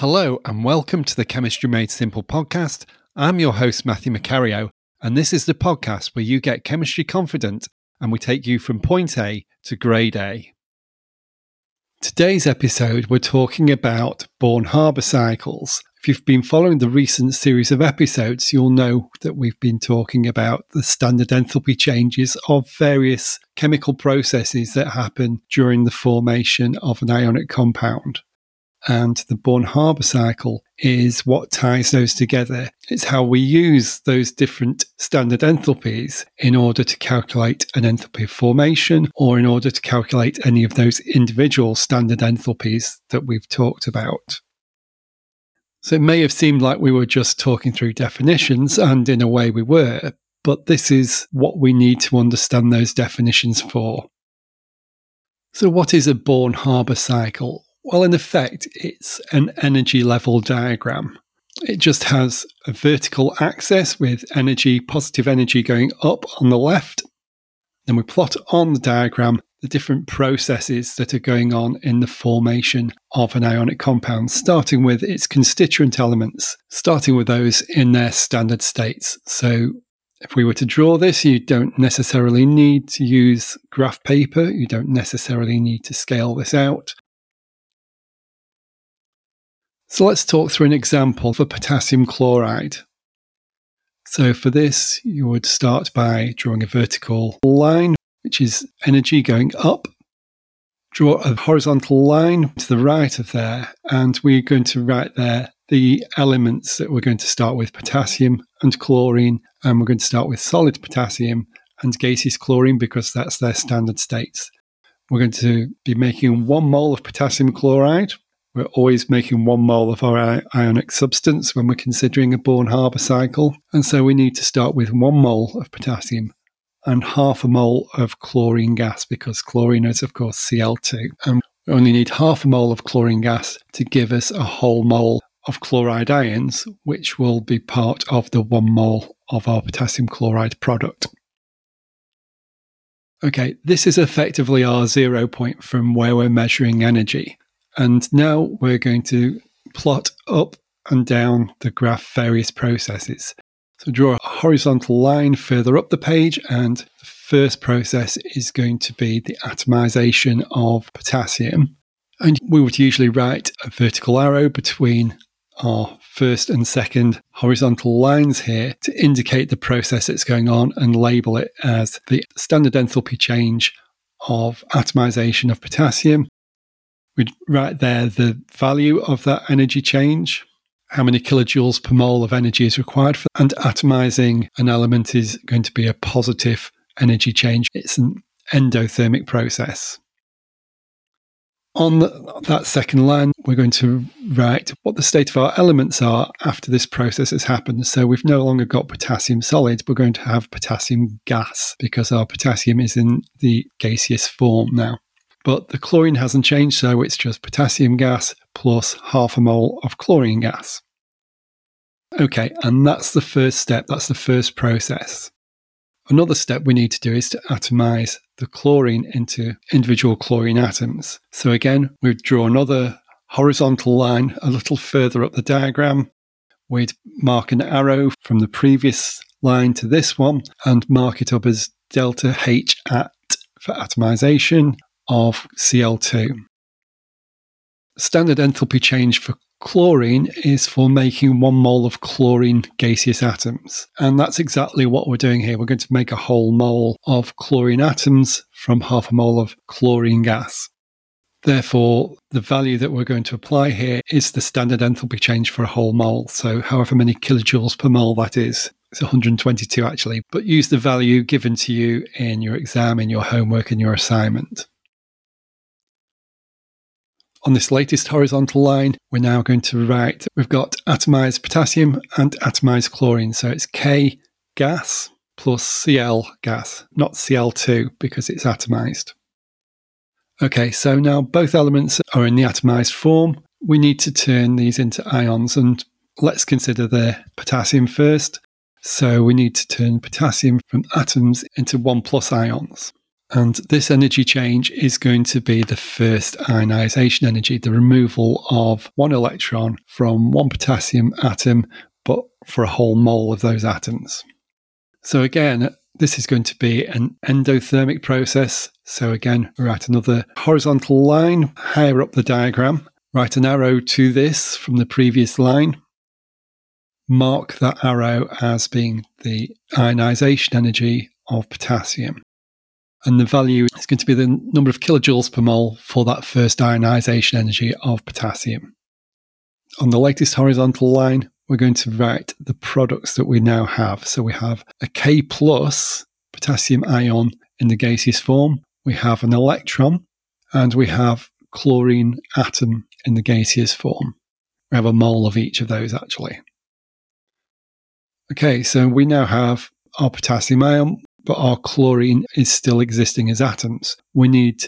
Hello, and welcome to the Chemistry Made Simple podcast. I'm your host, Matthew Macario, and this is the podcast where you get chemistry confident and we take you from point A to grade A. Today's episode, we're talking about Born Haber cycles. If you've been following the recent series of episodes, you'll know that we've been talking about the standard enthalpy changes of various chemical processes that happen during the formation of an ionic compound and the Born Haber cycle is what ties those together. It's how we use those different standard enthalpies in order to calculate an enthalpy of formation or in order to calculate any of those individual standard enthalpies that we've talked about. So it may have seemed like we were just talking through definitions, and in a way we were, but this is what we need to understand those definitions for. So, what is a Born Haber cycle? Well, in effect, it's an energy level diagram. It just has a vertical axis with energy, positive energy going up on the left. Then we plot on the diagram the different processes that are going on in the formation of an ionic compound, starting with its constituent elements, starting with those in their standard states. So if we were to draw this, you don't necessarily need to use graph paper. You don't necessarily need to scale this out. So let's talk through an example for potassium chloride. So for this, you would start by drawing a vertical line, which is energy going up. Draw a horizontal line to the right of there, and we're going to write there the elements that we're going to start with potassium and chlorine, and we're going to start with solid potassium and gaseous chlorine because that's their standard states. We're going to be making one mole of potassium chloride, we're always making one mole of our ionic substance when we're considering a Born Haber cycle. And so we need to start with one mole of potassium and half a mole of chlorine gas because chlorine is, of course, Cl2. And we only need half a mole of chlorine gas to give us a whole mole of chloride ions, which will be part of the one mole of our potassium chloride product. Okay, this is effectively our zero point from where we're measuring energy. And now we're going to plot up and down the graph various processes. So draw a horizontal line further up the page, and the first process is going to be the atomization of potassium. And we would usually write a vertical arrow between our first and second horizontal lines here to indicate the process that's going on and label it as the standard enthalpy change of atomization of potassium we'd write there the value of that energy change, how many kilojoules per mole of energy is required for, and atomizing an element is going to be a positive energy change. It's an endothermic process. On that second line, we're going to write what the state of our elements are after this process has happened. So we've no longer got potassium solid, we're going to have potassium gas because our potassium is in the gaseous form now but the chlorine hasn't changed, so it's just potassium gas plus half a mole of chlorine gas. Okay, and that's the first step, that's the first process. Another step we need to do is to atomize the chlorine into individual chlorine atoms. So again, we'd draw another horizontal line a little further up the diagram. We'd mark an arrow from the previous line to this one and mark it up as delta H at for atomization of Cl2. Standard enthalpy change for chlorine is for making one mole of chlorine gaseous atoms. And that's exactly what we're doing here. We're going to make a whole mole of chlorine atoms from half a mole of chlorine gas. Therefore, the value that we're going to apply here is the standard enthalpy change for a whole mole. So, however many kilojoules per mole that is. It's 122 actually, but use the value given to you in your exam, in your homework, in your assignment. On this latest horizontal line, we're now going to write, we've got atomized potassium and atomized chlorine. So it's K gas plus Cl gas, not Cl2 because it's atomized. Okay, so now both elements are in the atomized form. We need to turn these into ions and let's consider the potassium first. So we need to turn potassium from atoms into 1 plus ions. And this energy change is going to be the first ionization energy, the removal of one electron from one potassium atom, but for a whole mole of those atoms. So, again, this is going to be an endothermic process. So, again, we're at another horizontal line higher up the diagram. Write an arrow to this from the previous line. Mark that arrow as being the ionization energy of potassium and the value is going to be the number of kilojoules per mole for that first ionization energy of potassium. On the latest horizontal line, we're going to write the products that we now have. So we have a K plus potassium ion in the gaseous form, we have an electron, and we have chlorine atom in the gaseous form. We have a mole of each of those actually. Okay, so we now have our potassium ion, but our chlorine is still existing as atoms. We need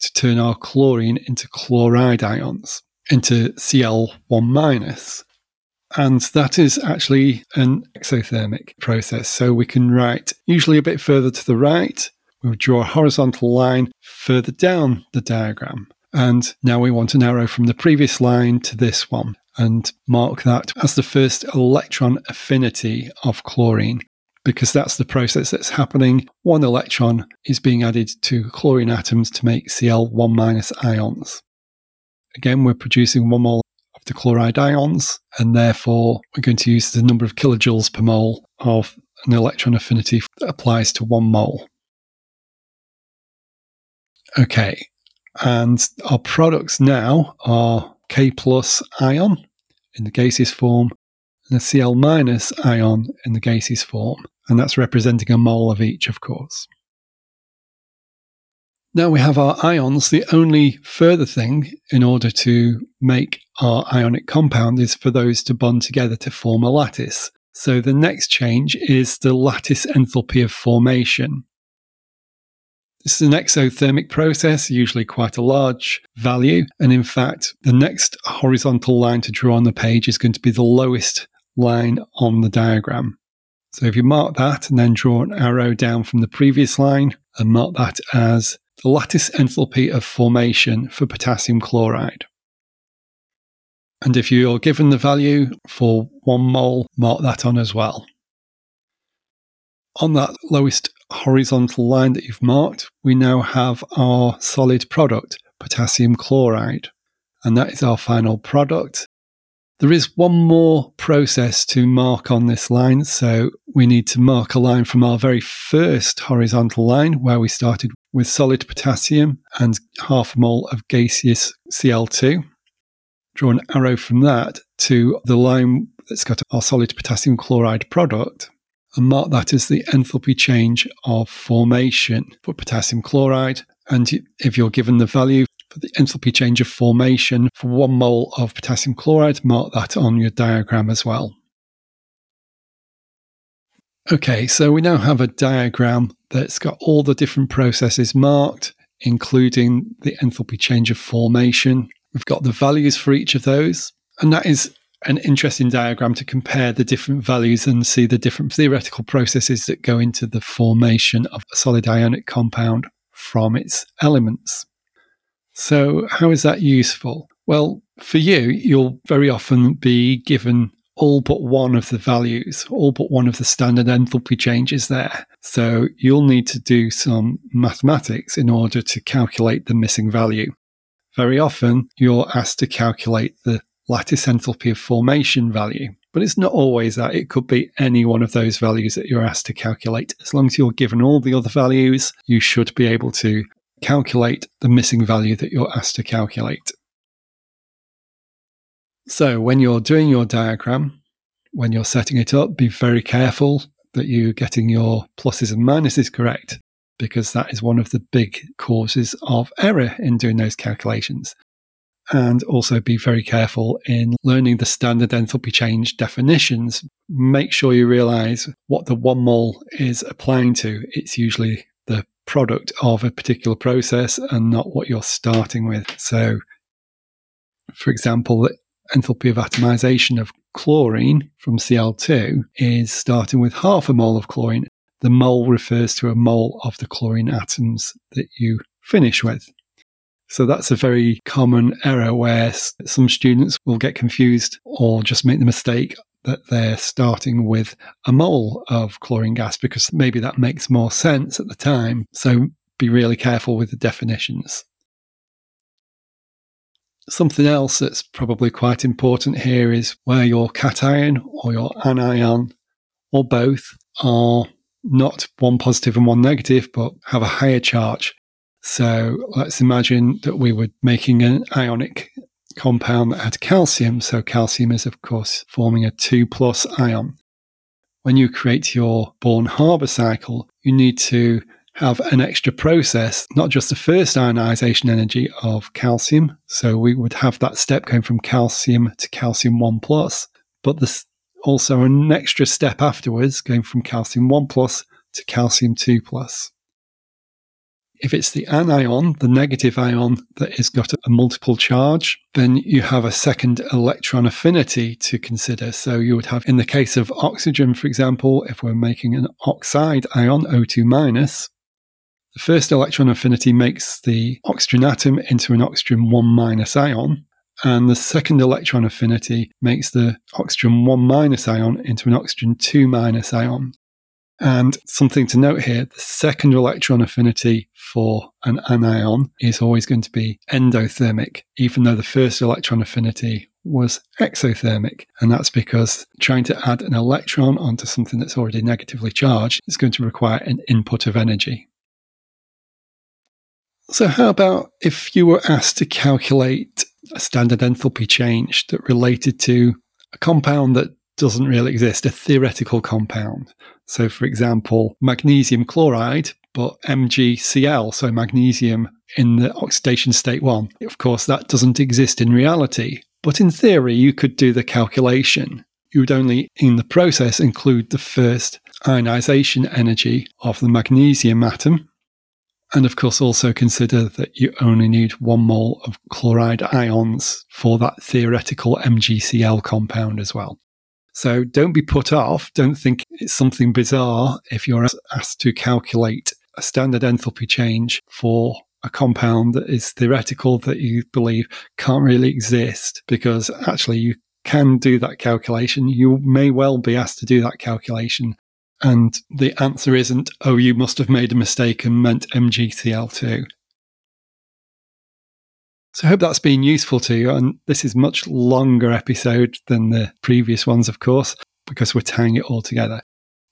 to turn our chlorine into chloride ions, into Cl1 minus. And that is actually an exothermic process. So we can write usually a bit further to the right. We would draw a horizontal line further down the diagram. And now we want an arrow from the previous line to this one and mark that as the first electron affinity of chlorine because that's the process that's happening. One electron is being added to chlorine atoms to make Cl1 minus ions. Again, we're producing one mole of the chloride ions, and therefore we're going to use the number of kilojoules per mole of an electron affinity that applies to one mole. Okay, and our products now are K plus ion in the gaseous form and a Cl minus ion in the gaseous form, and that's representing a mole of each, of course. Now we have our ions. The only further thing in order to make our ionic compound is for those to bond together to form a lattice. So the next change is the lattice enthalpy of formation. This is an exothermic process, usually quite a large value. And in fact, the next horizontal line to draw on the page is going to be the lowest line on the diagram. So if you mark that and then draw an arrow down from the previous line and mark that as the lattice enthalpy of formation for potassium chloride. And if you're given the value for one mole, mark that on as well. On that lowest horizontal line that you've marked, we now have our solid product, potassium chloride. And that is our final product. There is one more process to mark on this line. So we need to mark a line from our very first horizontal line where we started with solid potassium and half a mole of gaseous Cl2. Draw an arrow from that to the line that's got our solid potassium chloride product and mark that as the enthalpy change of formation for potassium chloride. And if you're given the value for the enthalpy change of formation for one mole of potassium chloride. Mark that on your diagram as well. Okay, so we now have a diagram that's got all the different processes marked, including the enthalpy change of formation. We've got the values for each of those, and that is an interesting diagram to compare the different values and see the different theoretical processes that go into the formation of a solid ionic compound from its elements. So, how is that useful? Well, for you, you'll very often be given all but one of the values, all but one of the standard enthalpy changes there. So, you'll need to do some mathematics in order to calculate the missing value. Very often, you're asked to calculate the lattice enthalpy of formation value. But it's not always that. It could be any one of those values that you're asked to calculate. As long as you're given all the other values, you should be able to calculate the missing value that you're asked to calculate. So, when you're doing your diagram, when you're setting it up, be very careful that you're getting your pluses and minuses correct, because that is one of the big causes of error in doing those calculations. And also be very careful in learning the standard enthalpy change definitions. Make sure you realize what the one mole is applying to. It's usually the product of a particular process and not what you're starting with. So, for example, enthalpy of atomization of chlorine from Cl2 is starting with half a mole of chlorine the mole refers to a mole of the chlorine atoms that you finish with. So that's a very common error where some students will get confused or just make the mistake that they're starting with a mole of chlorine gas because maybe that makes more sense at the time. So be really careful with the definitions. Something else that's probably quite important here is where your cation or your anion or both are not one positive and one negative, but have a higher charge. So let's imagine that we were making an ionic compound that had calcium. So calcium is, of course, forming a 2 plus ion. When you create your Born-Haber cycle, you need to have an extra process, not just the first ionization energy of calcium. So we would have that step going from calcium to calcium 1 plus, but there's also an extra step afterwards going from calcium 1 plus to calcium 2 plus. If it's the anion, the negative ion that has got a multiple charge, then you have a second electron affinity to consider. So you would have, in the case of oxygen, for example, if we're making an oxide ion, O2 minus, the first electron affinity makes the oxygen atom into an oxygen 1 minus ion, and the second electron affinity makes the oxygen 1 minus ion into an oxygen 2 minus ion. And something to note here the second electron affinity for an anion is always going to be endothermic, even though the first electron affinity was exothermic. And that's because trying to add an electron onto something that's already negatively charged is going to require an input of energy. So, how about if you were asked to calculate a standard enthalpy change that related to a compound that doesn't really exist, a theoretical compound? So, for example, magnesium chloride, but MgCl, so magnesium in the oxidation state one. Of course, that doesn't exist in reality, but in theory, you could do the calculation. You would only, in the process, include the first ionization energy of the magnesium atom. And of course, also consider that you only need one mole of chloride ions for that theoretical MgCl compound as well. So don't be put off. Don't think it's something bizarre if you're asked to calculate a standard enthalpy change for a compound that is theoretical that you believe can't really exist because actually you can do that calculation. You may well be asked to do that calculation. And the answer isn't, oh, you must have made a mistake and meant MgCl2. So I hope that's been useful to you. And this is much longer episode than the previous ones, of course, because we're tying it all together.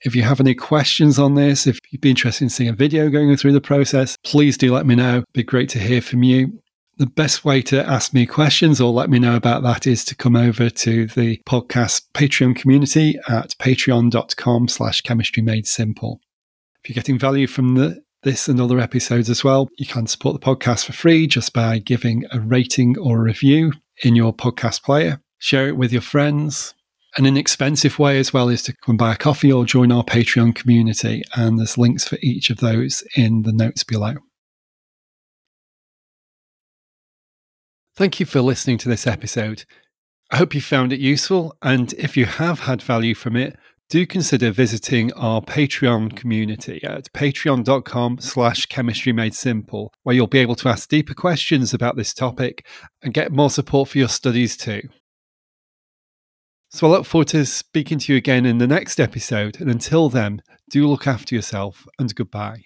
If you have any questions on this, if you'd be interested in seeing a video going through the process, please do let me know. It'd be great to hear from you. The best way to ask me questions or let me know about that is to come over to the podcast Patreon community at patreon.com slash chemistry made simple. If you're getting value from the this and other episodes as well. You can support the podcast for free just by giving a rating or a review in your podcast player. Share it with your friends. An inexpensive way as well is to come buy a coffee or join our Patreon community, and there's links for each of those in the notes below. Thank you for listening to this episode. I hope you found it useful, and if you have had value from it, do consider visiting our Patreon community at patreon.com slash chemistry made simple, where you'll be able to ask deeper questions about this topic and get more support for your studies too. So I look forward to speaking to you again in the next episode, and until then, do look after yourself and goodbye.